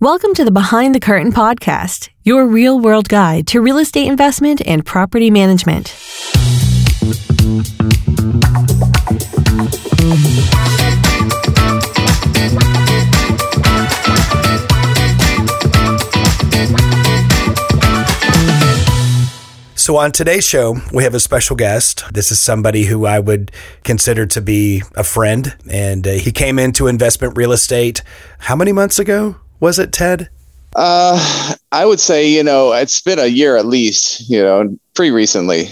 Welcome to the Behind the Curtain podcast, your real world guide to real estate investment and property management. So, on today's show, we have a special guest. This is somebody who I would consider to be a friend, and uh, he came into investment real estate how many months ago was it, Ted? Uh, I would say, you know, it's been a year at least, you know, pretty recently.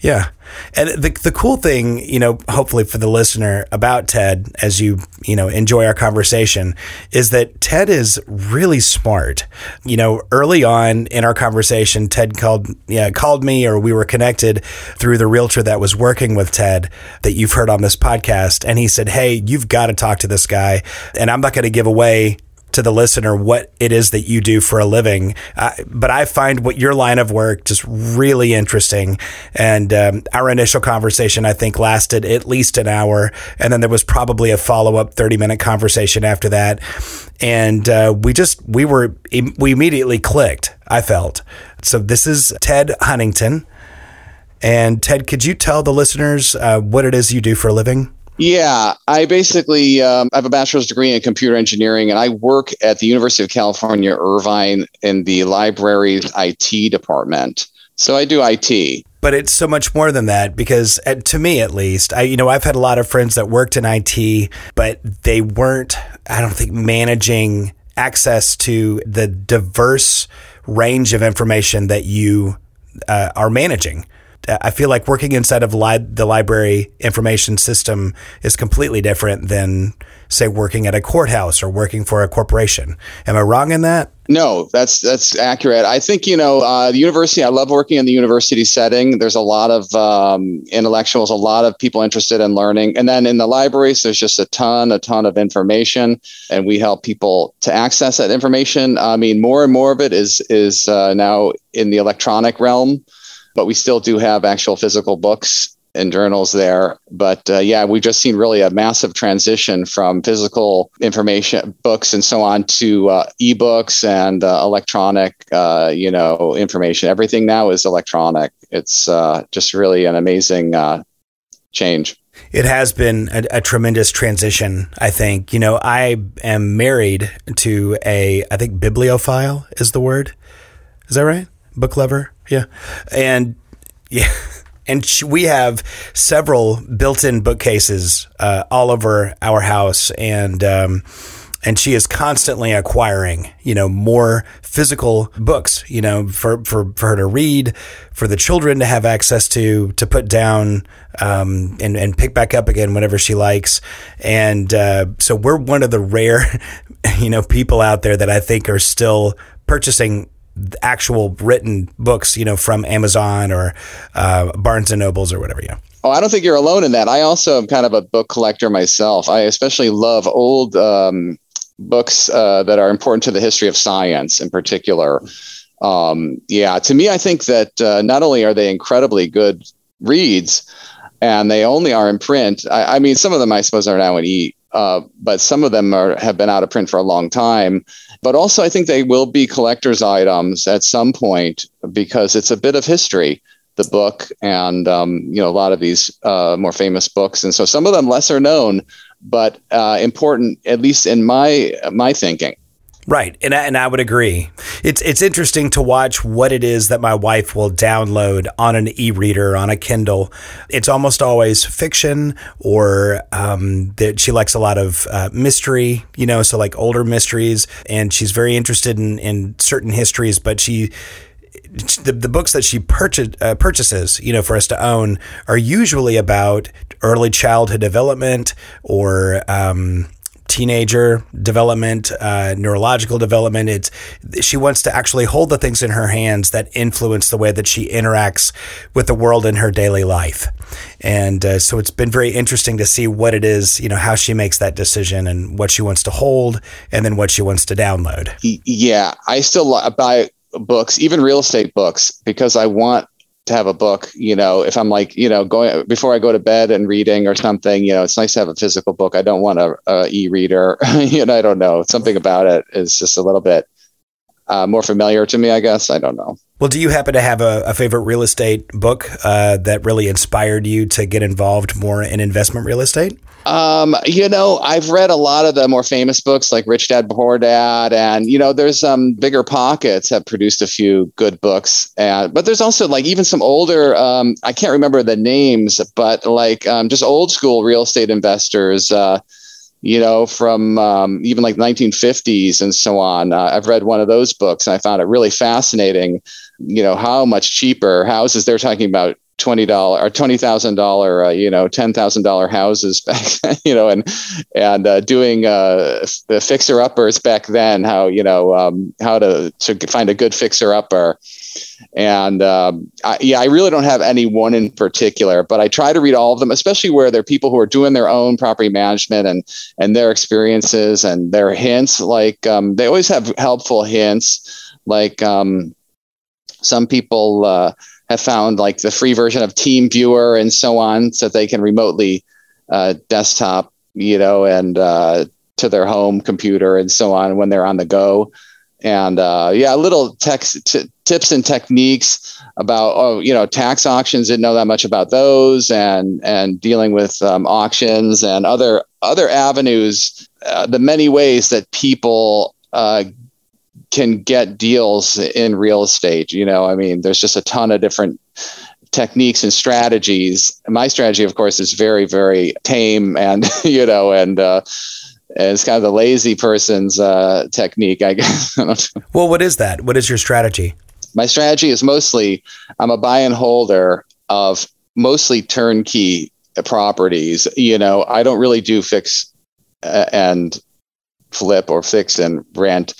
Yeah. And the the cool thing, you know, hopefully for the listener about Ted as you, you know, enjoy our conversation is that Ted is really smart. You know, early on in our conversation, Ted called yeah, called me or we were connected through the realtor that was working with Ted that you've heard on this podcast and he said, "Hey, you've got to talk to this guy." And I'm not going to give away to the listener what it is that you do for a living. Uh, but I find what your line of work just really interesting. And um, our initial conversation, I think, lasted at least an hour. And then there was probably a follow up 30 minute conversation after that. And uh, we just, we were, we immediately clicked, I felt. So this is Ted Huntington. And Ted, could you tell the listeners uh, what it is you do for a living? Yeah, I basically um, I have a bachelor's degree in computer engineering, and I work at the University of California, Irvine, in the library's IT department. So I do IT. But it's so much more than that because, uh, to me at least, I you know I've had a lot of friends that worked in IT, but they weren't. I don't think managing access to the diverse range of information that you uh, are managing. I feel like working inside of li- the library information system is completely different than, say, working at a courthouse or working for a corporation. Am I wrong in that? No, that's that's accurate. I think you know uh, the university. I love working in the university setting. There's a lot of um, intellectuals, a lot of people interested in learning, and then in the libraries, there's just a ton, a ton of information, and we help people to access that information. I mean, more and more of it is is uh, now in the electronic realm but we still do have actual physical books and journals there. But uh, yeah, we've just seen really a massive transition from physical information, books, and so on to uh, ebooks and uh, electronic, uh, you know, information. Everything now is electronic. It's uh, just really an amazing uh, change. It has been a, a, tremendous transition, I think. You know, I am married to a, I think bibliophile is the word. Is that right? Book lover? Yeah. And yeah. And we have several built-in bookcases uh, all over our house, and um, and she is constantly acquiring, you know, more physical books, you know, for, for, for her to read, for the children to have access to, to put down um, and, and pick back up again whenever she likes. And uh, so we're one of the rare, you know, people out there that I think are still purchasing actual written books, you know, from Amazon or uh, Barnes and Nobles or whatever. Yeah. Oh, I don't think you're alone in that. I also am kind of a book collector myself. I especially love old um, books uh, that are important to the history of science, in particular. Um, yeah, to me, I think that uh, not only are they incredibly good reads, and they only are in print. I, I mean, some of them I suppose are now in e, uh, but some of them are, have been out of print for a long time. But also, I think they will be collector's items at some point because it's a bit of history, the book, and um, you know a lot of these uh, more famous books, and so some of them lesser known, but uh, important, at least in my my thinking. Right, and I, and I would agree. It's it's interesting to watch what it is that my wife will download on an e-reader on a Kindle. It's almost always fiction, or um, that she likes a lot of uh, mystery. You know, so like older mysteries, and she's very interested in in certain histories. But she the, the books that she purchase, uh, purchases, you know, for us to own are usually about early childhood development or um, teenager development, uh, neurological development. It's she wants to actually hold the things in her hands that influence the way that she interacts with the world in her daily life. And uh, so it's been very interesting to see what it is, you know, how she makes that decision and what she wants to hold, and then what she wants to download. Yeah, I still buy books, even real estate books, because I want to have a book. You know, if I'm like, you know, going before I go to bed and reading or something, you know, it's nice to have a physical book. I don't want a, a e-reader. you know, I don't know. Something about it is just a little bit uh, more familiar to me, I guess. I don't know. Well, do you happen to have a, a favorite real estate book uh, that really inspired you to get involved more in investment real estate? Um, you know, I've read a lot of the more famous books like Rich Dad Poor Dad, and you know, there's some um, bigger pockets have produced a few good books, and but there's also like even some older. Um, I can't remember the names, but like um, just old school real estate investors. Uh, you know, from um, even like 1950s and so on. Uh, I've read one of those books and I found it really fascinating. You know, how much cheaper houses they're talking about twenty dollar or twenty thousand uh, you know, ten thousand dollar houses back, then, you know, and and uh, doing uh, fixer uppers back then. How you know um, how to to find a good fixer upper and um, I, yeah, I really don't have any one in particular, but I try to read all of them, especially where they're people who are doing their own property management and and their experiences and their hints. Like um, they always have helpful hints. Like um, some people uh, have found like the free version of Team Viewer and so on, so they can remotely uh, desktop, you know, and uh, to their home computer and so on when they're on the go and uh, yeah, little text t- tips and techniques about oh you know tax auctions. Didn't know that much about those, and and dealing with um, auctions and other other avenues. Uh, the many ways that people uh, can get deals in real estate. You know, I mean, there's just a ton of different techniques and strategies. My strategy, of course, is very very tame and you know and uh, it's kind of the lazy person's uh, technique, I guess. well, what is that? What is your strategy? My strategy is mostly I'm a buy and holder of mostly turnkey properties. You know, I don't really do fix uh, and flip or fix and rent,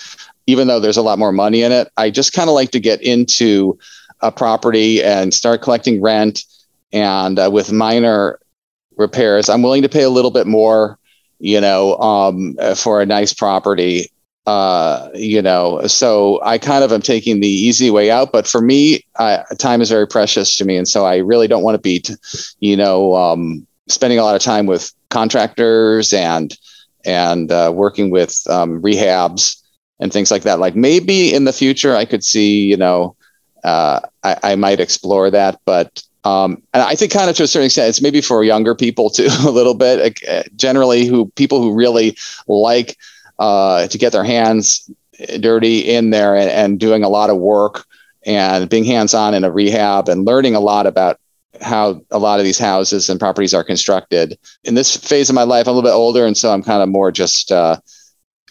even though there's a lot more money in it. I just kind of like to get into a property and start collecting rent. And uh, with minor repairs, I'm willing to pay a little bit more you know, um, for a nice property. Uh, you know, so I kind of am taking the easy way out. But for me, I, time is very precious to me, and so I really don't want to be, you know, um, spending a lot of time with contractors and and uh, working with um, rehabs and things like that. Like maybe in the future, I could see, you know, uh, I, I might explore that, but um, and I think kind of to a certain extent, it's maybe for younger people too, a little bit. Uh, generally, who people who really like uh, to get their hands dirty in there and, and doing a lot of work and being hands-on in a rehab and learning a lot about how a lot of these houses and properties are constructed. In this phase of my life, I'm a little bit older, and so I'm kind of more just uh,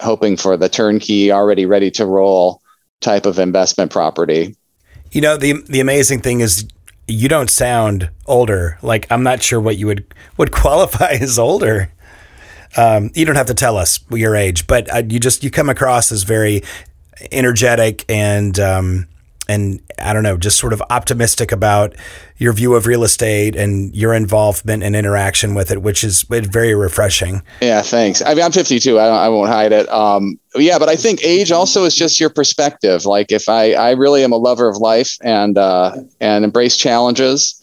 hoping for the turnkey, already ready to roll type of investment property. You know, the the amazing thing is you don't sound older. Like I'm not sure what you would would qualify as older. Um, you don't have to tell us your age, but uh, you just you come across as very energetic and um, and I don't know, just sort of optimistic about your view of real estate and your involvement and interaction with it, which is very refreshing. Yeah, thanks. I mean, I'm 52. I, I won't hide it. Um, yeah, but I think age also is just your perspective. Like, if I, I really am a lover of life and uh, and embrace challenges,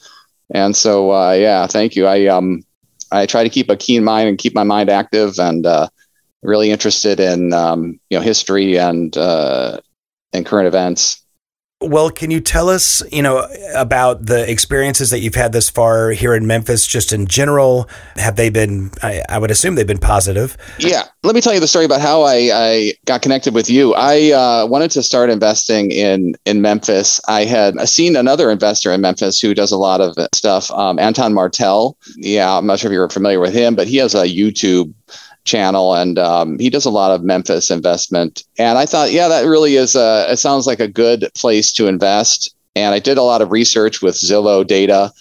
and so uh, yeah, thank you. I um I try to keep a keen mind and keep my mind active and uh, really interested in um, you know history and uh, and current events. Well, can you tell us, you know, about the experiences that you've had this far here in Memphis, just in general? Have they been? I, I would assume they've been positive. Yeah, let me tell you the story about how I, I got connected with you. I uh, wanted to start investing in in Memphis. I had seen another investor in Memphis who does a lot of stuff, um, Anton Martel. Yeah, I'm not sure if you're familiar with him, but he has a YouTube channel and um, he does a lot of memphis investment. And i thought yeah that really is a it sounds like a good place to invest. And i did a lot of research with zillow data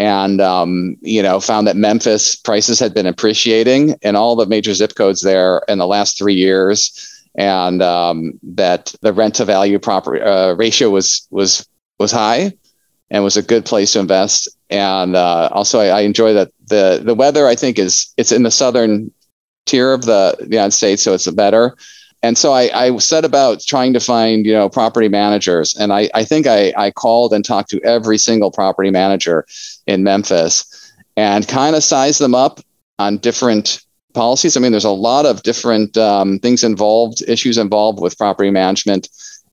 and um, you know found that memphis prices had been appreciating in all the major zip codes there in the last three years. And um, that the rent to value property uh, ratio was was was high and was a good place to invest. And uh, also I, I enjoy that the the weather i think is it's in the southern tier of the, United States, so it's a better. and so I, I, set about trying to find you know property managers. And i, I think I, I called and talked to every single property manager in memphis and kind of sized them up on different policies. I mean there's a lot of different um, things involved issues involved with property management.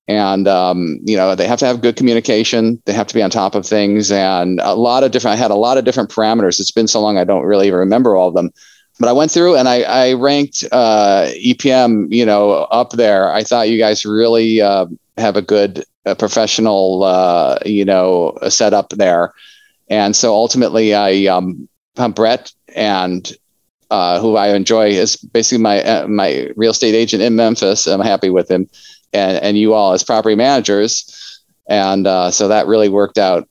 And um, you know they have to have good communication. They have to be on top of things and a lot of different i had a lot of different parameters. It's been so long i don't really remember all of them but I went through and I, I ranked uh, EPM, you know, up there. I thought you guys really uh, have a good uh, professional, uh, you know, setup there. And so ultimately, I um, Brett and uh, who I enjoy is basically my my real estate agent in Memphis. I'm happy with him, and and you all as property managers, and so that really worked out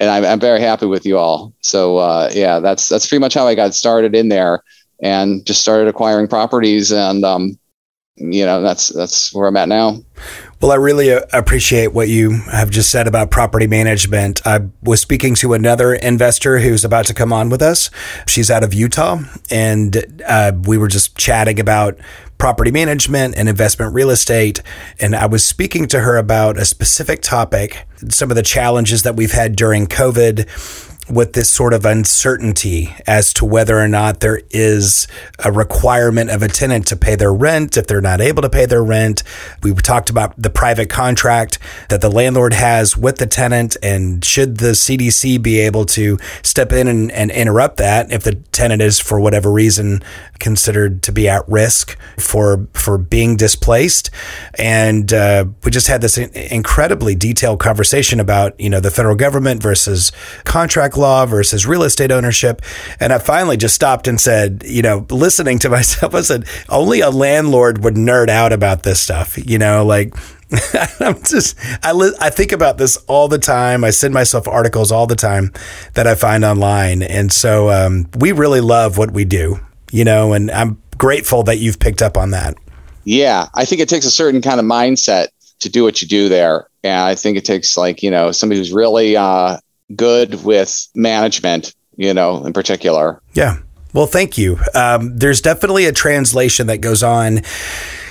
and I'm, I'm very happy with you all. So yeah, that's that's pretty much how I got started in there and just started acquiring properties and um, you know that's that's where I'm at now. Well, I really uh, appreciate what you have just said about property management. I was speaking to another investor who's about to come on with us. She's out of Utah, and uh, we were just chatting about property management and investment real estate. And I was speaking to her about a specific topic, some of the challenges that we've had during COVID with this sort of uncertainty as to whether or not there is a requirement of a tenant to pay their rent if they're not able to pay their rent. We talked about the private contract that the landlord has with the tenant, and should the CDC be able to step in and, and interrupt that if the tenant is, for whatever reason, considered to be at risk for for being displaced. And uh, we just had this incredibly detailed conversation about you know the federal government versus contract law versus real estate ownership. And I finally just stopped and said, you know, listening to myself, I said, only a landlord would nerd out about this stuff, you know, like I'm just I li- I think about this all the time. I send myself articles all the time that I find online, and so um, we really love what we do, you know. And I'm grateful that you've picked up on that. Yeah, I think it takes a certain kind of mindset to do what you do there, and I think it takes like you know somebody who's really uh, good with management, you know, in particular. Yeah. Well, thank you. Um, there's definitely a translation that goes on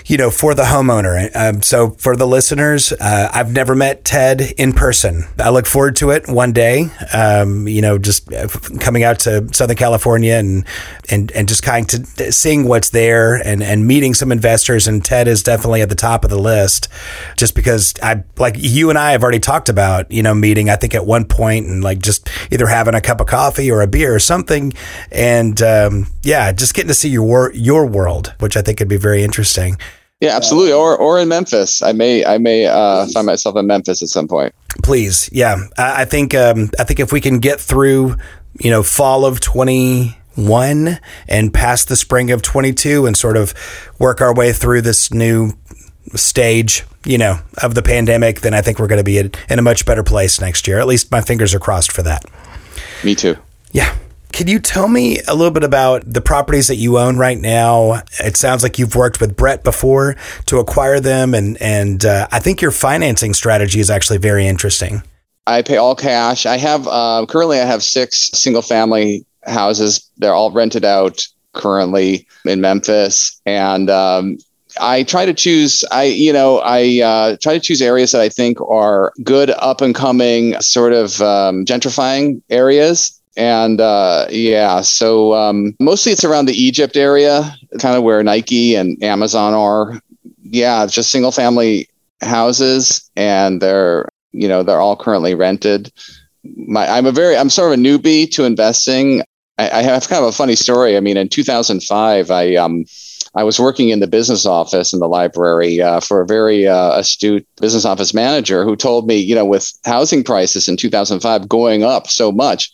you know, for the homeowner. Um, so for the listeners, uh, I've never met Ted in person. I look forward to it one day. Um, you know, just uh, coming out to Southern California and and and just kind of seeing what's there and and meeting some investors. And Ted is definitely at the top of the list, just because I like you and I have already talked about you know meeting. I think at one point and like just either having a cup of coffee or a beer or something, and um, yeah, just getting to see your your world, which I think could be very interesting. Yeah, absolutely. Or or in Memphis. I may I may uh, find myself in Memphis at some point. Please, yeah. I, I think um, I think if we can get through, you know, fall of twenty one and past the spring of twenty two, and sort of work our way through this new stage, you know, of the pandemic, then I think we're going to be in a much better place next year. At least my fingers are crossed for that. Me too. Yeah. Can you tell me a little bit about the properties that you own right now? It sounds like you've worked with Brett before to acquire them, and and uh, I think your financing strategy is actually very interesting. I pay all cash. I have uh, currently I have six single family houses. They're all rented out currently in Memphis, and um, I try to choose. I you know I uh, try to choose areas that I think are good up and coming, sort of um, gentrifying areas and uh, yeah, so um, mostly it's around the Egypt area, kind of where Nike and Amazon are. Yeah, just single family houses, and they're you know they're all currently rented. My, I'm a very I'm sort of a newbie to investing. I, I have kind of a funny story. I mean, in 2005, I um, I was working in the business office in the library uh, for a very uh, astute business office manager who told me, you know, with housing prices in 2005 going up so much,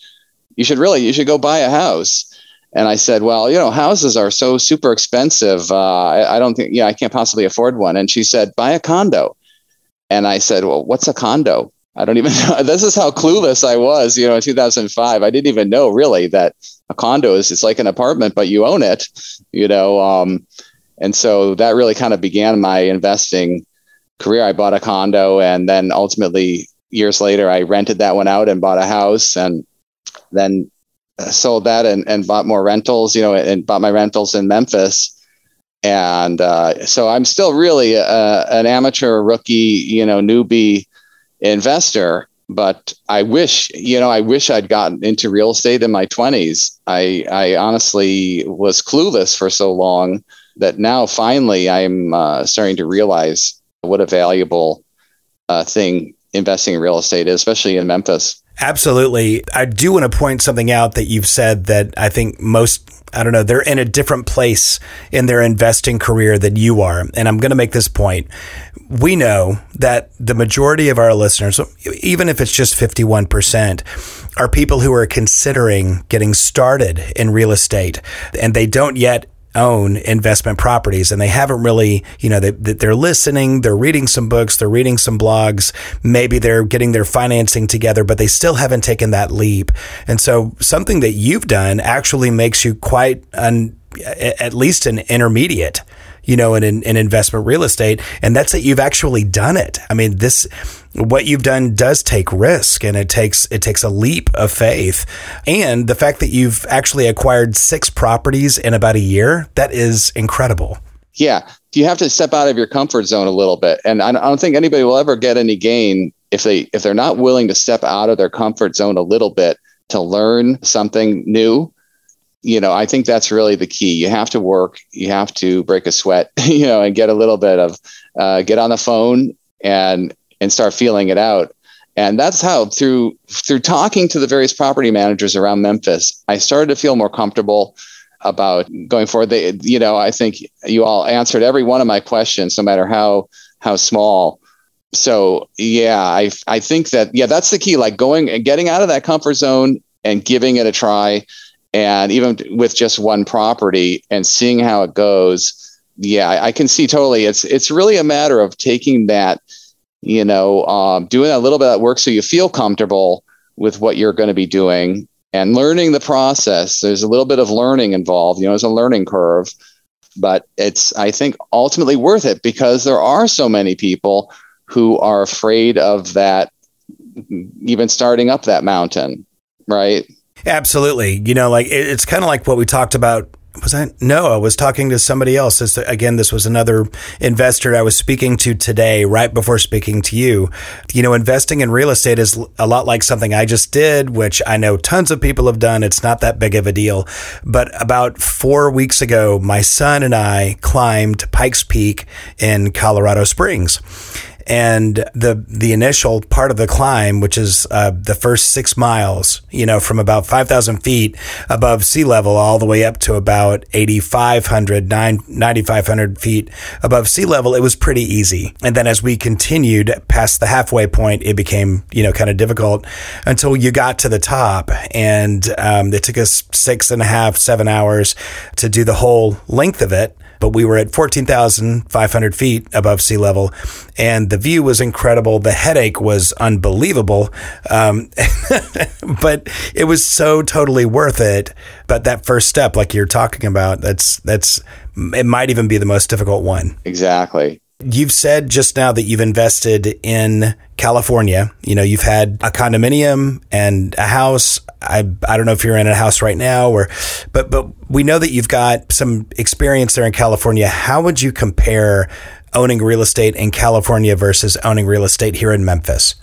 you should really you should go buy a house. And i said well you know houses are so super expensive. Uh, I, I, don't think yeah i can't possibly afford one. And she said buy a condo. And i said well what's a condo? I don't even know. This is how clueless i was you know in 2005 i didn't even know really that a condo is it's like an apartment but you own it you know um, and so that really kind of began my investing career. I bought a condo and then ultimately years later i rented that one out and bought a house. And then uh, sold that and, and bought more rentals, you know, and bought my rentals in Memphis. And uh, so I'm still really a, an amateur, rookie, you know, newbie investor. But I wish, you know, I wish I'd gotten into real estate in my 20s. I, I honestly was clueless for so long that now finally I'm uh, starting to realize what a valuable uh, thing investing in real estate is, especially in Memphis. Absolutely. I do want to point something out that you've said that I think most, I don't know, they're in a different place in their investing career than you are. And I'm going to make this point. We know that the majority of our listeners, even if it's just 51%, are people who are considering getting started in real estate and they don't yet own investment properties and they haven't really, you know, they, they're listening, they're reading some books, they're reading some blogs, maybe they're getting their financing together, but they still haven't taken that leap. And so something that you've done actually makes you quite an, at least an intermediate you know, in, in investment real estate. And that's that you've actually done it. I mean, this, what you've done does take risk and it takes, it takes a leap of faith. And the fact that you've actually acquired six properties in about a year, that is incredible. Yeah. You have to step out of your comfort zone a little bit. And I don't think anybody will ever get any gain if they, if they're not willing to step out of their comfort zone a little bit to learn something new you know, I think that's really the key. You have to work, you have to break a sweat, you know, and get a little bit of uh, get on the phone and and start feeling it out. And that's how through through talking to the various property managers around Memphis, I started to feel more comfortable about going forward. They, you know, I think you all answered every one of my questions, no matter how how small. So yeah, I I think that yeah, that's the key. Like going and getting out of that comfort zone and giving it a try and even with just one property and seeing how it goes yeah I, can see totally. It's it's really a matter of taking that you know um, doing a little bit of work so you feel comfortable with what you're going to be doing and learning the process. There's a little bit of learning involved you know there's a learning curve but it's i think ultimately worth it because there are so many people who are afraid of that even starting up that mountain right Absolutely. You know, like it, it's kind of like what we talked about was I no, I was talking to somebody else. This, again, this was another investor I was speaking to today, right before speaking to you. You know, investing in real estate is a lot like something I just did, which I know tons of people have done. It's not that big of a deal. But about four weeks ago, my son and I climbed Pikes Peak in Colorado Springs and the the initial part of the climb, which is uh, the first six miles, you know, from about five thousand feet above sea level all the way up to about 8,500, 9,500 feet above sea level, it was pretty easy. And then as we continued past the halfway point, it became you know kind of difficult until you got to the top, and um, it took us six and a half, seven hours to do the whole length of it but we were at 14,500 feet above sea level and the view was incredible. The headache was unbelievable. Um, but it was so totally worth it. But that first step, like you're talking about, that's, that's, it might even be the most difficult one. Exactly. You've said just now that you've invested in California. You know, you've had a condominium and a house. I I don't know if you're in a house right now or but but we know that you've got some experience there in California. How would you compare owning real estate in California versus owning real estate here in Memphis?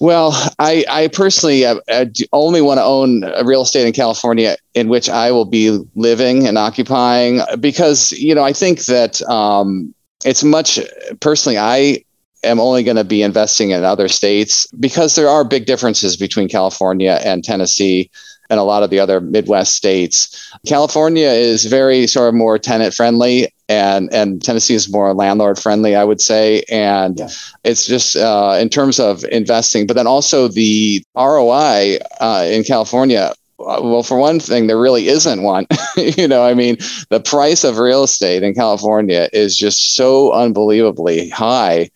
Well, I, I personally uh, uh only want to own real estate in California in which I will be living and occupying because, you know, I think that um, it's much personally i am only going to be investing in other states because there are big differences between california and tennessee and a lot of the other midwest states california is very sort of more tenant friendly and and tennessee is more landlord friendly i would say and yeah. it's just uh, in terms of investing but then also the roi uh, in california well, for one thing, there really isn't one. you know, I mean, the price of real estate in California is just so unbelievably high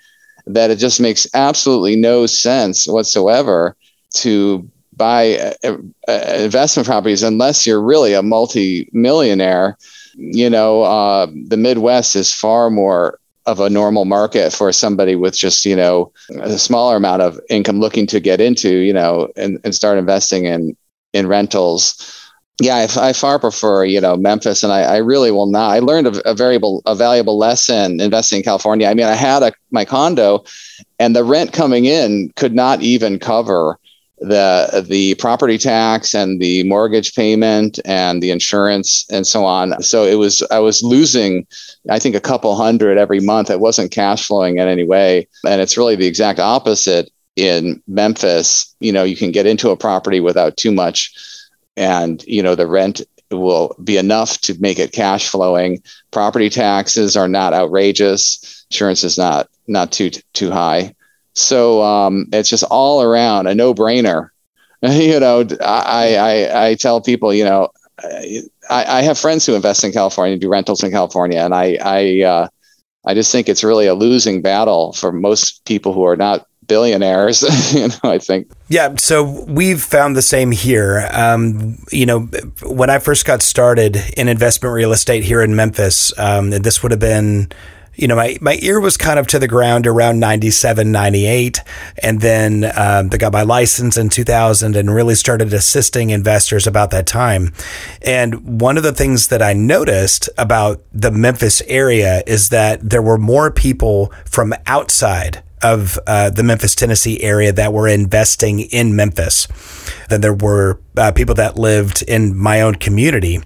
that it just makes absolutely no sense whatsoever to buy uh, uh, investment properties unless you're really a multi-millionaire. You know, uh, the Midwest is far more of a normal market for somebody with just you know a smaller amount of income looking to get into you know and, and start investing in in rentals. yeah, I, I, far prefer you know Memphis, and I, I really will not. I learned a, a variable a valuable lesson investing in California. I mean, I had a my condo, and the rent coming in could not even cover the the property tax and the mortgage payment and the insurance and so on. So it was I was losing, I think a couple hundred every month. It wasn't cash flowing in any way, and it's really the exact opposite in Memphis. You know, you can get into a property without too much and you know the rent will be enough to make it cash flowing. Property taxes are not outrageous. Insurance is not not too too high. So um, it's just all around a no brainer. you know, I, I I tell people, you know, I, I have friends who invest in California, do rentals in California, and I I uh, I just think it's really a losing battle for most people who are not billionaires. you know, I think. Yeah, so we've found the same here. Um, you know, when I first got started in investment real estate here in Memphis, um, this would have been you know, my, my ear was kind of to the ground around 97, 98. And then um, I got my license in 2000 and really started assisting investors about that time. And one of the things that I noticed about the Memphis area is that there were more people from outside of uh, the Memphis, Tennessee area that were investing in Memphis than there were uh, people that lived in my own community.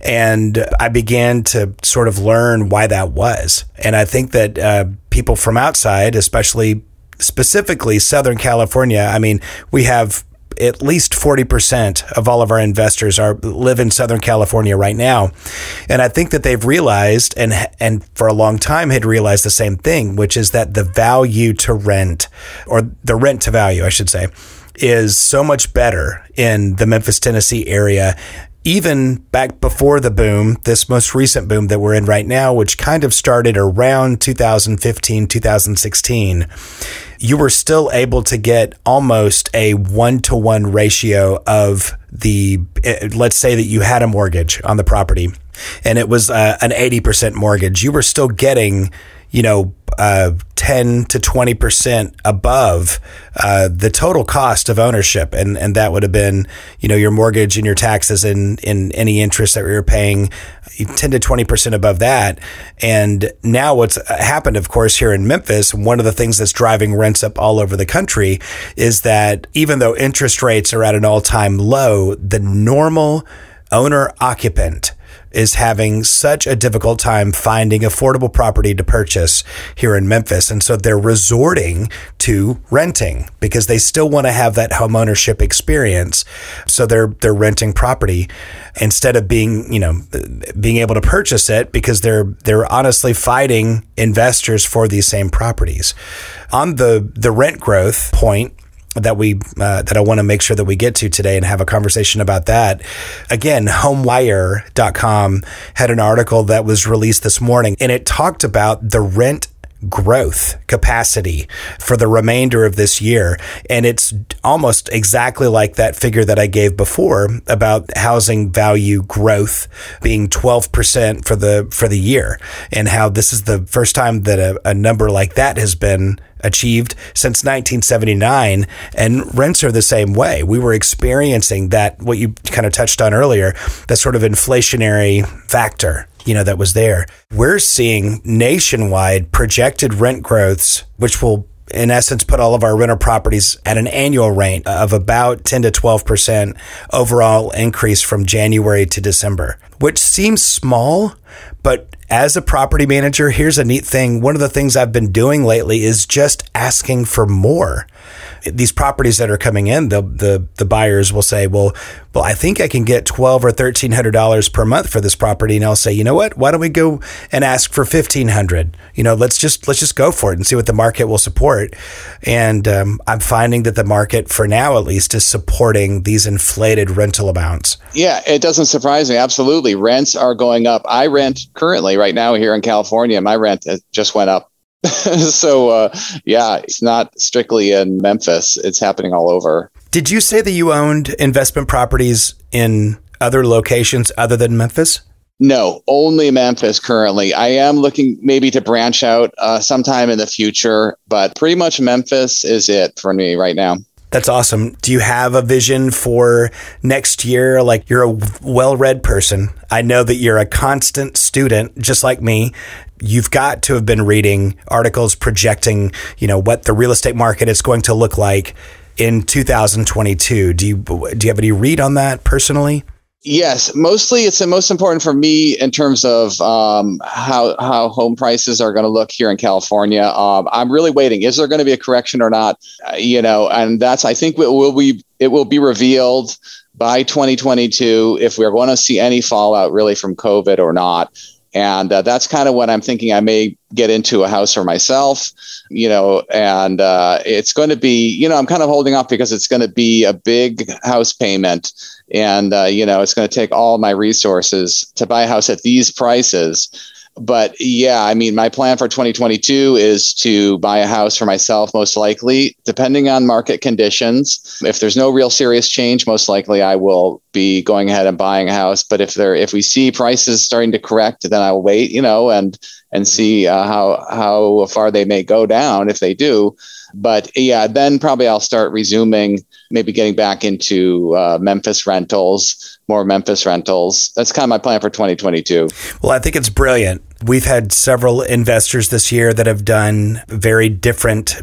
And I began to sort of learn why that was. And I think that uh, people from outside, especially specifically Southern California, I mean, we have at least 40% of all of our investors are live in Southern California right now. And I think that they've realized and and for a long time had realized the same thing, which is that the value to rent or the rent to value, I should say, is so much better in the Memphis, Tennessee area even back before the boom, this most recent boom that we're in right now, which kind of started around 2015, 2016, you were still able to get almost a one to one ratio of the, eh, let's say that you had a mortgage on the property and it was uh, an 80% mortgage. You were still getting, you know, uh, 10 to 20% above uh, the total cost of ownership. And, and that would have been, you know, your mortgage and your taxes and, and any interest that you're paying 10 to 20% above that. And now what's happened, of course, here in Memphis, one of the things that's driving rents up all over the country is that even though interest rates are at an all time low, the normal owner occupant is having such a difficult time finding affordable property to purchase here in Memphis. And so they're resorting to renting because they still want to have that home ownership experience. So they're, they're renting property instead of being, you know, being able to purchase it because they're, they're honestly fighting investors for these same properties. On the, the rent growth point, that we uh, that I want to make sure that we get to today and have a conversation about that. Again, housingwire.com had an article that was released this morning and it talked about the rent growth capacity for the remainder of this year. And it's almost exactly like that figure that I gave before about housing value growth being 12% for the, for the year and how this is the first time that a, a number like that has been achieved since 1979 and rents are the same way. We were experiencing that what you kind of touched on earlier, that sort of inflationary factor you know that was there. We're seeing nationwide projected rent growths which will in essence put all of our rental properties at an annual rate of about 10 to 12% overall increase from January to December, which seems small, but as a property manager, here's a neat thing. One of the things I've been doing lately is just asking for more these properties that are coming in, the the the buyers will say, "Well, well, I think I can get twelve or thirteen hundred dollars per month for this property," and I'll say, "You know what? Why don't we go and ask for fifteen hundred? You know, let's just let's just go for it and see what the market will support." And um, I'm finding that the market, for now at least, is supporting these inflated rental amounts. Yeah, it doesn't surprise me. Absolutely, rents are going up. I rent currently right now here in California. My rent just went up so uh, yeah, it's not strictly in Memphis; it's happening all over. Did you say that you owned investment properties in other locations other than Memphis? No, only Memphis currently. I am looking maybe to branch out uh, sometime in the future, but pretty much Memphis is it for me right now. That's awesome. Do you have a vision for next year? Like you're a well read person. I know that you're a constant student, just like me. You've got to have been reading articles projecting, you know, what the real estate market is going to look like in 2022. Do you do you have any read on that personally? Yes, mostly it's the most important for me in terms of um, how how home prices are going to look here in California. Um, I'm really waiting. Is there going to be a correction or not? Uh, you know, and that's I think it will be it will be revealed by 2022 if we're going to see any fallout really from COVID or not. And uh, that's kind of what I'm thinking. I may get into a house for myself, you know, and uh, it's going to be, you know, I'm kind of holding off because it's going to be a big house payment. And, uh, you know, it's going to take all my resources to buy a house at these prices but yeah, I mean, my plan for 2022 is to buy a house for myself, most likely, depending on market conditions. If there's no real serious change, most likely I will be going ahead and buying a house. But if there, if we see prices starting to correct, then I will wait, you know, and and see uh, how how far they may go down if they do. But yeah, then probably I'll start resuming, maybe getting back into uh, Memphis rentals, more Memphis rentals. That's kind of my plan for 2022. Well, I think it's brilliant. We've had several investors this year that have done very different,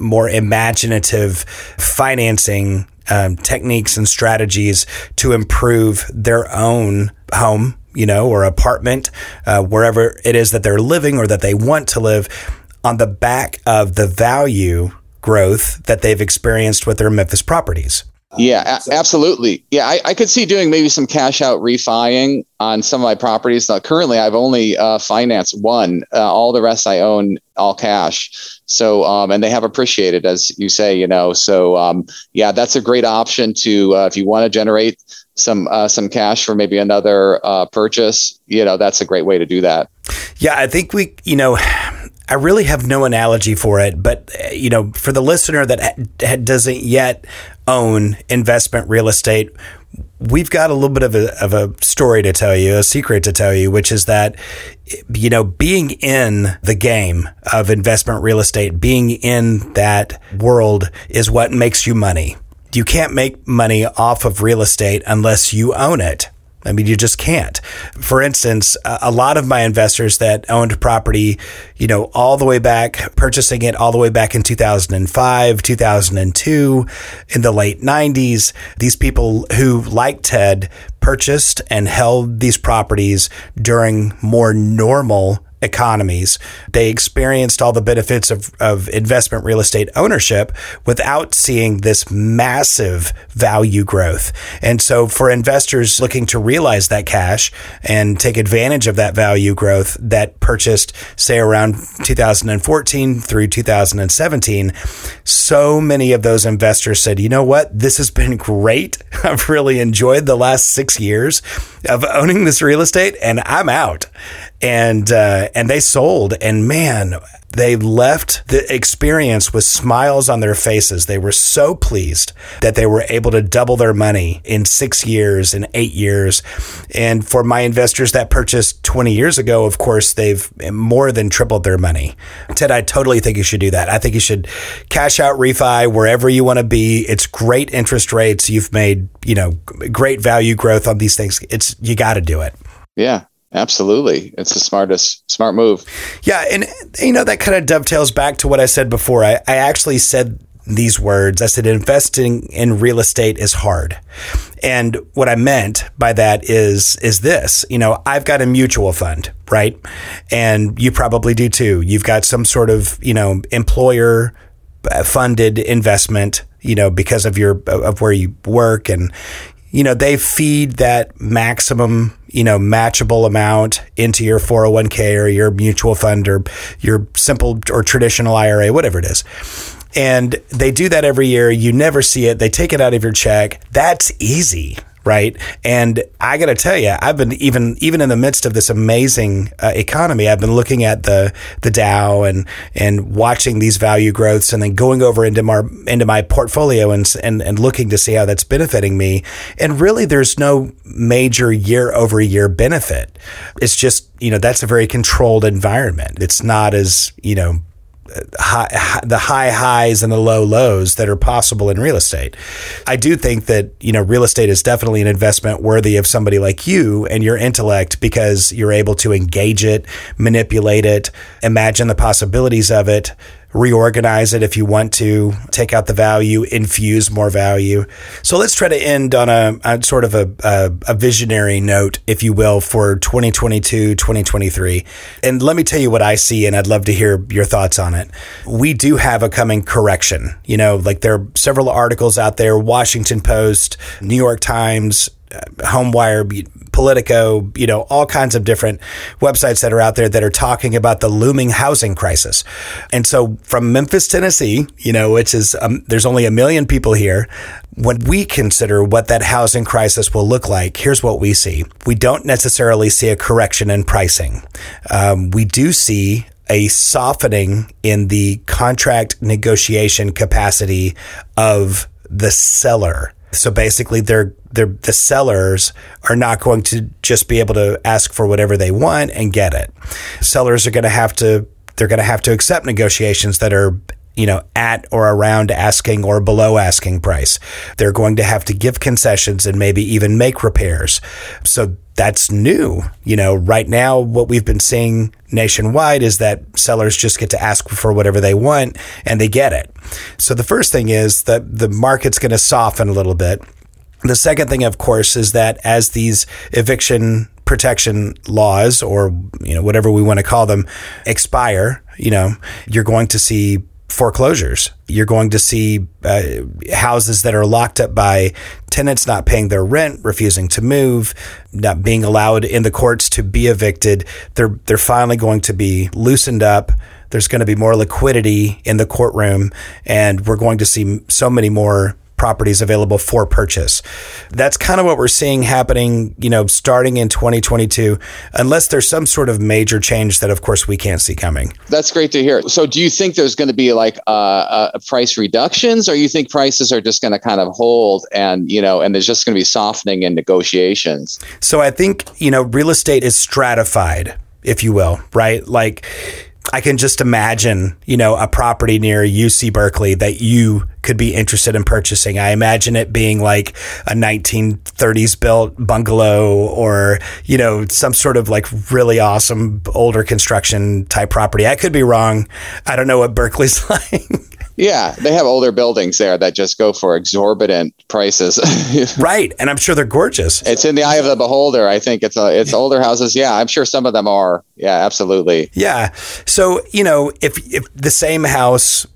more imaginative financing um, techniques and strategies to improve their own home, you know, or apartment, uh, wherever it is that they're living or that they want to live on the back of the value growth that they've experienced with their Memphis properties. Yeah, a- absolutely. Yeah, I, I, could see doing maybe some cash out refining on some of my properties. Now, currently, I've only uh, financed one. Uh, all the rest I own all cash. So, um, and they have appreciated, as you say, you know. So, um, yeah, that's a great option to uh, if you want to generate some uh, some cash for maybe another uh, purchase. You know, that's a great way to do that. Yeah, I think we, you know, I really have no analogy for it, but you know, for the listener that doesn't yet own investment real estate, we've got a little bit of a, of a story to tell you, a secret to tell you, which is that, you know, being in the game of investment real estate, being in that world is what makes you money. You can't make money off of real estate unless you own it. I mean, you just can't. For instance, a lot of my investors that owned property, you know, all the way back, purchasing it all the way back in 2005, 2002, in the late 90s, these people who, like Ted, purchased and held these properties during more normal economies. They experienced all the benefits of, of investment real estate ownership without seeing this massive value growth. And so for investors looking to realize that cash and take advantage of that value growth that purchased, say, around 2014 through 2017, so many of those investors said, you know what? This has been great. I've really enjoyed the last six years of owning this real estate and I'm out and uh, and they sold. And man they left the experience with smiles on their faces. They were so pleased that they were able to double their money in six years in eight years. And for my investors that purchased 20 years ago of course they've more than tripled their money. Ted i totally think you should do that. I think you should cash out refi wherever you want to be. It's great interest rates. You've made you know great value growth on these things. It's you got to do it. Yeah Absolutely. It's the smartest, smart move. Yeah. And, you know, that kind of dovetails back to what I said before. I, I actually said these words. I said, investing in real estate is hard. And what I meant by that is, is this, you know, I've got a mutual fund, right? And you probably do too. You've got some sort of, you know, employer uh, funded investment, you know, because of your, of where you work and, you know, they feed that maximum, you know, matchable amount into your 401k or your mutual fund or your simple or traditional IRA, whatever it is. And they do that every year. You never see it. They take it out of your check. That's easy, right? And I got to tell you, I've been even even in the midst of this amazing uh, economy, I've been looking at the the Dow and and watching these value growths, and then going over into my into my portfolio and and and looking to see how that's benefiting me. And really, there's no major year over year benefit. It's just you know that's a very controlled environment. It's not as you know the high highs and the low lows that are possible in real estate. I do think that, you know, real estate is definitely an investment worthy of somebody like you and your intellect because you're able to engage it, manipulate it, imagine the possibilities of it, reorganize it if you want to, take out the value, infuse more value. So let's try to end on a, a sort of a, a, a, visionary note, if you will, for 2022, 2023. And let me tell you what I see, and I'd love to hear your thoughts on it. We do have a coming correction. You know, like there are several articles out there, Washington Post, New York Times, uh, HousingWire, Politico, you know, all kinds of different websites that are out there that are talking about the looming housing crisis. And so from Memphis, Tennessee, you know, which is, um, there's only a million people here. When we consider what that housing crisis will look like, here's what we see. We don't necessarily see a correction in pricing. Um, we do see a softening in the contract negotiation capacity of the seller. So basically, they're, the sellers are not going to just be able to ask for whatever they want and get it. Sellers are going to have to, they're going to have to accept negotiations that are you know, at or around asking or below asking price. They're going to have to give concessions and maybe even make repairs. So that's new. You know, right now, what we've been seeing nationwide is that sellers just get to ask for whatever they want and they get it. So the first thing is that the market's going to soften a little bit. The second thing, of course, is that as these eviction protection laws or you know whatever we want to call them expire, you know, you're going to see foreclosures. You're going to see uh, houses that are locked up by tenants not paying their rent, refusing to move, not being allowed in the courts to be evicted. They're they're finally going to be loosened up. There's going to be more liquidity in the courtroom, and we're going to see so many more properties available for purchase. That's kind of what we're seeing happening, you know, starting in 2022, unless there's some sort of major change that, of course, we can't see coming. That's great to hear. So, do you think there's going to be like uh, uh, price reductions, or you think prices are just going to kind of hold and, you know, and there's just going to be softening in negotiations? So, I think, you know, real estate is stratified, if you will, right? Like, I can just imagine, you know, a property near UC Berkeley that you could be interested in purchasing. I imagine it being like a 1930s built bungalow or, you know, some sort of like really awesome older construction type property. I could be wrong. I don't know what Berkeley's like. Yeah, they have older buildings there that just go for exorbitant prices. right, and I'm sure they're gorgeous. It's in the eye of the beholder. I think it's a, it's older houses. Yeah, I'm sure some of them are. Yeah, absolutely. Yeah. So, you know, if if the same house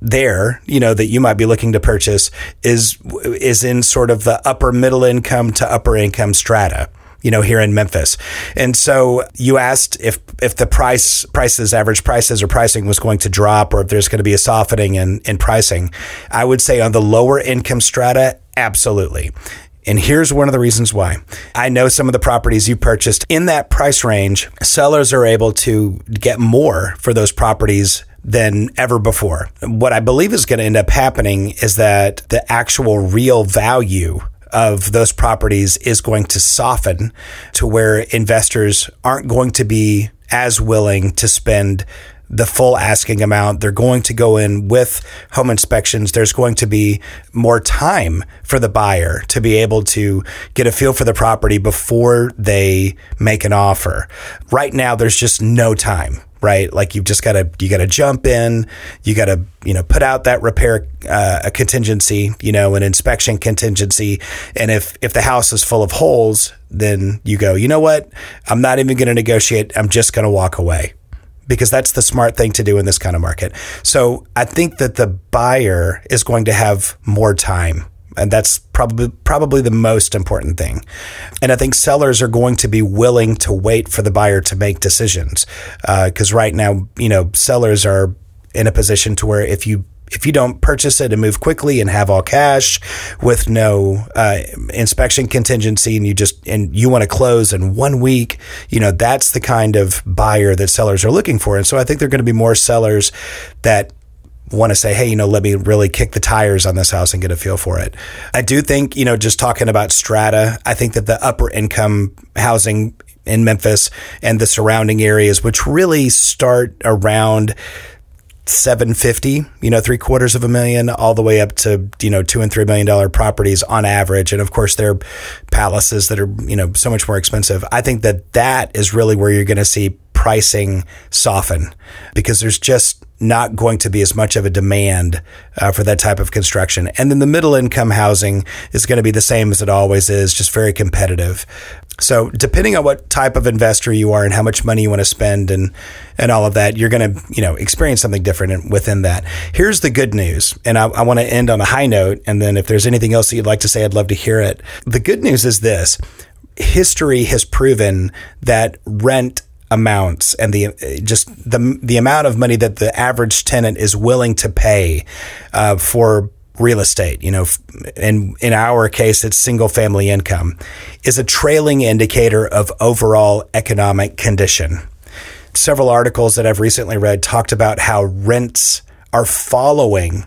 there, you know, that you might be looking to purchase is is in sort of the upper middle income to upper income strata you know, here in Memphis. And so you asked if if the price prices, average prices or pricing was going to drop or if there's going to be a softening in, in pricing. I would say on the lower income strata, absolutely. And here's one of the reasons why. I know some of the properties you purchased in that price range, sellers are able to get more for those properties than ever before. What I believe is going to end up happening is that the actual real value of those properties is going to soften to where investors aren't going to be as willing to spend the full asking amount. They're going to go in with home inspections. There's going to be more time for the buyer to be able to get a feel for the property before they make an offer. Right now, there's just no time right? Like you've just got to you got to jump in, you got to you know put out that repair uh, a contingency, you know, an inspection contingency, and if if the house is full of holes, then you go, you know what, I'm not even going to negotiate. I'm just going to walk away. Because that's the smart thing to do in this kind of market. So I think that the buyer is going to have more time and that's probably probably the most important thing. And I think sellers are going to be willing to wait for the buyer to make decisions because uh, right now, you know, sellers are in a position to where if you if you don't purchase it and move quickly and have all cash with no uh, inspection contingency and you just and you want to close in one week you know that's the kind of buyer that sellers are looking for and so i think there are going to be more sellers that want to say, hey, you know, let me really kick the tires on this house and get a feel for it. I do think, you know, just talking about strata, I think that the upper income housing in Memphis and the surrounding areas, which really start around 750, you know, three quarters of a million, all the way up to, you know, two and three million dollar properties on average. And of course, there are palaces that are, you know, so much more expensive. I think that that is really where you're going to see pricing soften because there's just not going to be as much of a demand uh, for that type of construction. And then the middle income housing is going to be the same as it always is, just very competitive. So depending on what type of investor you are and how much money you want to spend and and all of that, you're going to you know experience something different within that. Here's the good news, and I, I want to end on a high note. And then if there's anything else that you'd like to say, I'd love to hear it. The good news is this: history has proven that rent amounts and the just the the amount of money that the average tenant is willing to pay uh, for real estate, you know, and in our case, it's single family income, is a trailing indicator of overall economic condition. Several articles that I've recently read talked about how rents are following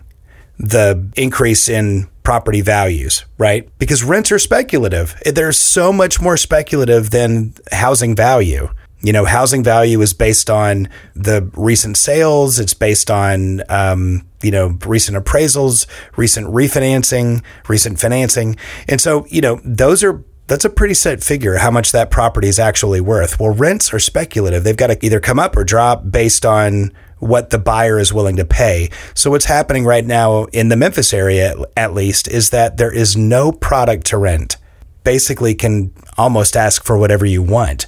the increase in property values, right? Because rents are speculative. They're so much more speculative than housing value. You know, housing value is based on the recent sales. It's based on, um, you know, recent appraisals, recent refinancing, recent financing. And so, you know, those are that's a pretty set figure how much that property is actually worth. Well, rents are speculative. They've got to either come up or drop based on what the buyer is willing to pay. So what's happening right now in the Memphis area at least is that there is no product to rent. Basically can almost ask for whatever you want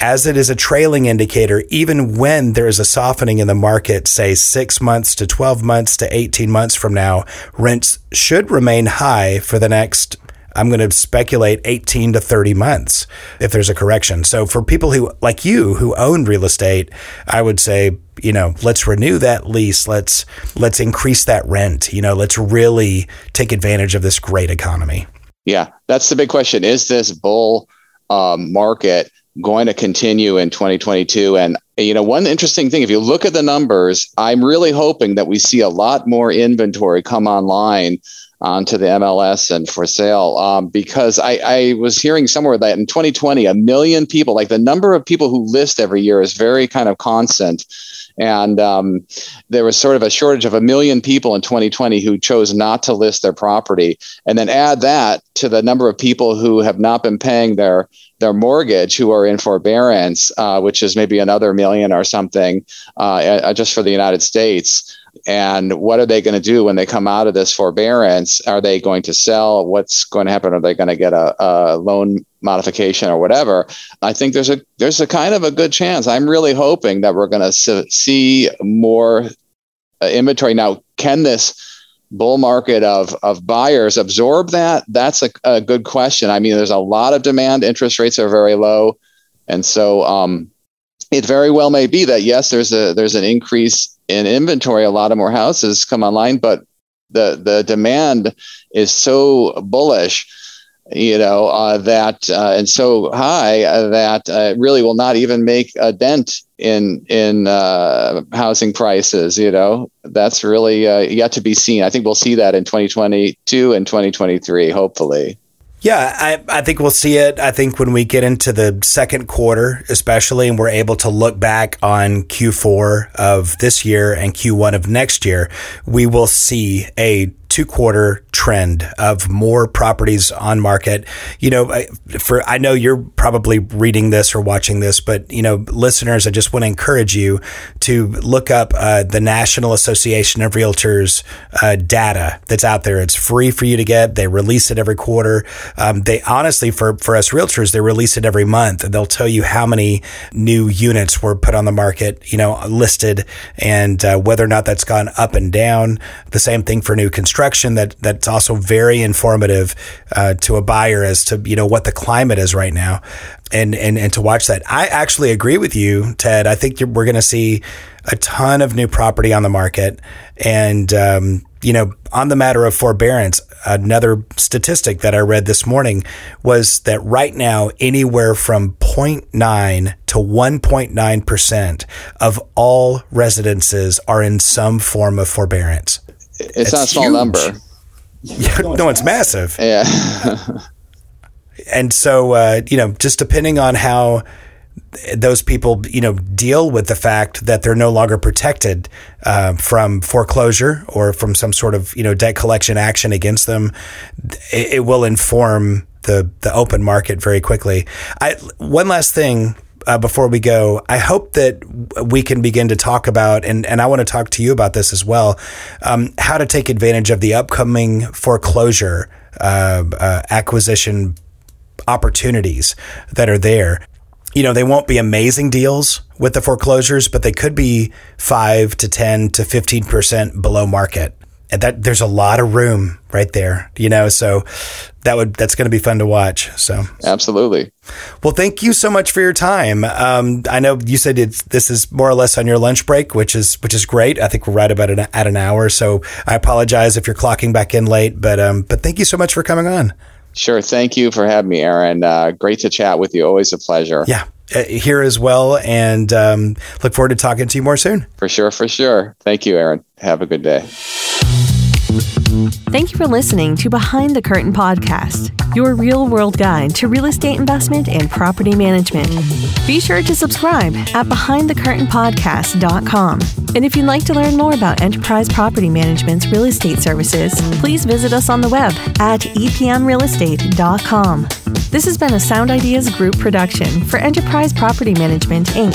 as it is a trailing indicator, even when there is a softening in the market, say six months to 12 months to 18 months from now, rents should remain high for the next, I'm going to speculate 18 to 30 months if there's a correction. So for people who, like you, who own real estate, I would say, you know, let's renew that lease. Let's, let's increase that rent. You know, let's really take advantage of this great economy. Yeah, that's the big question. Is this bull um, market going to continue in 2022. And, you know, one interesting thing, if you look at the numbers, I'm really hoping that we see a lot more inventory come online onto the MLS and for sale um, because I, I was hearing somewhere that in 2020, a million people, like the number of people who list every year is very kind of constant. And um, there was sort of a shortage of a million people in 2020 who chose not to list their property. And then add that to the number of people who have not been paying their their mortgage who are in forbearance, uh, which is maybe another million or something uh, uh just for the United States. And what are they going to do when they come out of this forbearance? Are they going to sell? What's going to happen? Are they going to get a, a loan modification or whatever? I think there's a there's a kind of a good chance. I'm really hoping that we're going to see more uh, inventory. Now, can this bull market of of buyers absorb that? That's a, a good question. I mean, there's a lot of demand. Interest rates are very low, and so um, it very well may be that yes, there's a there's an increase in inventory. A lot of more houses come online, but the the demand is so bullish you know, uh, that uh, and so high uh, that uh, it really will not even make a dent in in uh, housing prices. You know, that's really uh, yet to be seen. I think we'll see that in 2022 and 2023, hopefully. Yeah, I, I think we'll see it. I think when we get into the second quarter, especially, and we're able to look back on Q4 of this year and Q1 of next year, we will see a two quarter trend of more properties on market. You know, for I know you're probably reading this or watching this, but you know, listeners, I just want to encourage you to look up uh, the National Association of Realtors uh, data that's out there. It's free for you to get. They release it every quarter. Um, they honestly, for for us realtors, they release it every month, and they'll tell you how many new units were put on the market. You know, listed, and uh, whether or not that's gone up and down. The same thing for new construction construction that that's also very informative uh, to a buyer as to you know what the climate is right now, and and and to watch that. I actually agree with you, Ted. I think we're going to see a ton of new property on the market, and um, you know, on the matter of forbearance, another statistic that I read this morning was that right now, anywhere from 0.9 to 1.9% of all residences are in some form of forbearance it's, not a small huge. number. Yeah, no, it's massive. Yeah. and so, uh, you know, just depending on how those people, you know, deal with the fact that they're no longer protected uh, from foreclosure or from some sort of you know debt collection action against them, it, it will inform the the open market very quickly. I one last thing uh, before we go, I hope that we can begin to talk about, and, and I want to talk to you about this as well, um, how to take advantage of the upcoming foreclosure uh, uh, acquisition opportunities that are there. You know, they won't be amazing deals with the foreclosures, but they could be five to 10 to 15% below market and that there's a lot of room right there, you know. So that would that's going to be fun to watch. So absolutely. Well, thank you so much for your time. Um, I know you said it's this is more or less on your lunch break, which is which is great. I think we're right about an, at an hour. So I apologize if you're clocking back in late, but um, but thank you so much for coming on. Sure. Thank you for having me, Aaron. Uh, great to chat with you. Always a pleasure. Yeah. Uh, here as well, and um, look forward to talking to you more soon. For sure, for sure. Thank you, Aaron. Have a good day. Thank you for listening to Behind the Curtain podcast, your real world guide to real estate investment and property management. Be sure to subscribe at behindthecurtainpodcast.com. And if you'd like to learn more about Enterprise Property Management's real estate services, please visit us on the web at epmrealestate.com. This has been a Sound Ideas Group production for Enterprise Property Management, Inc.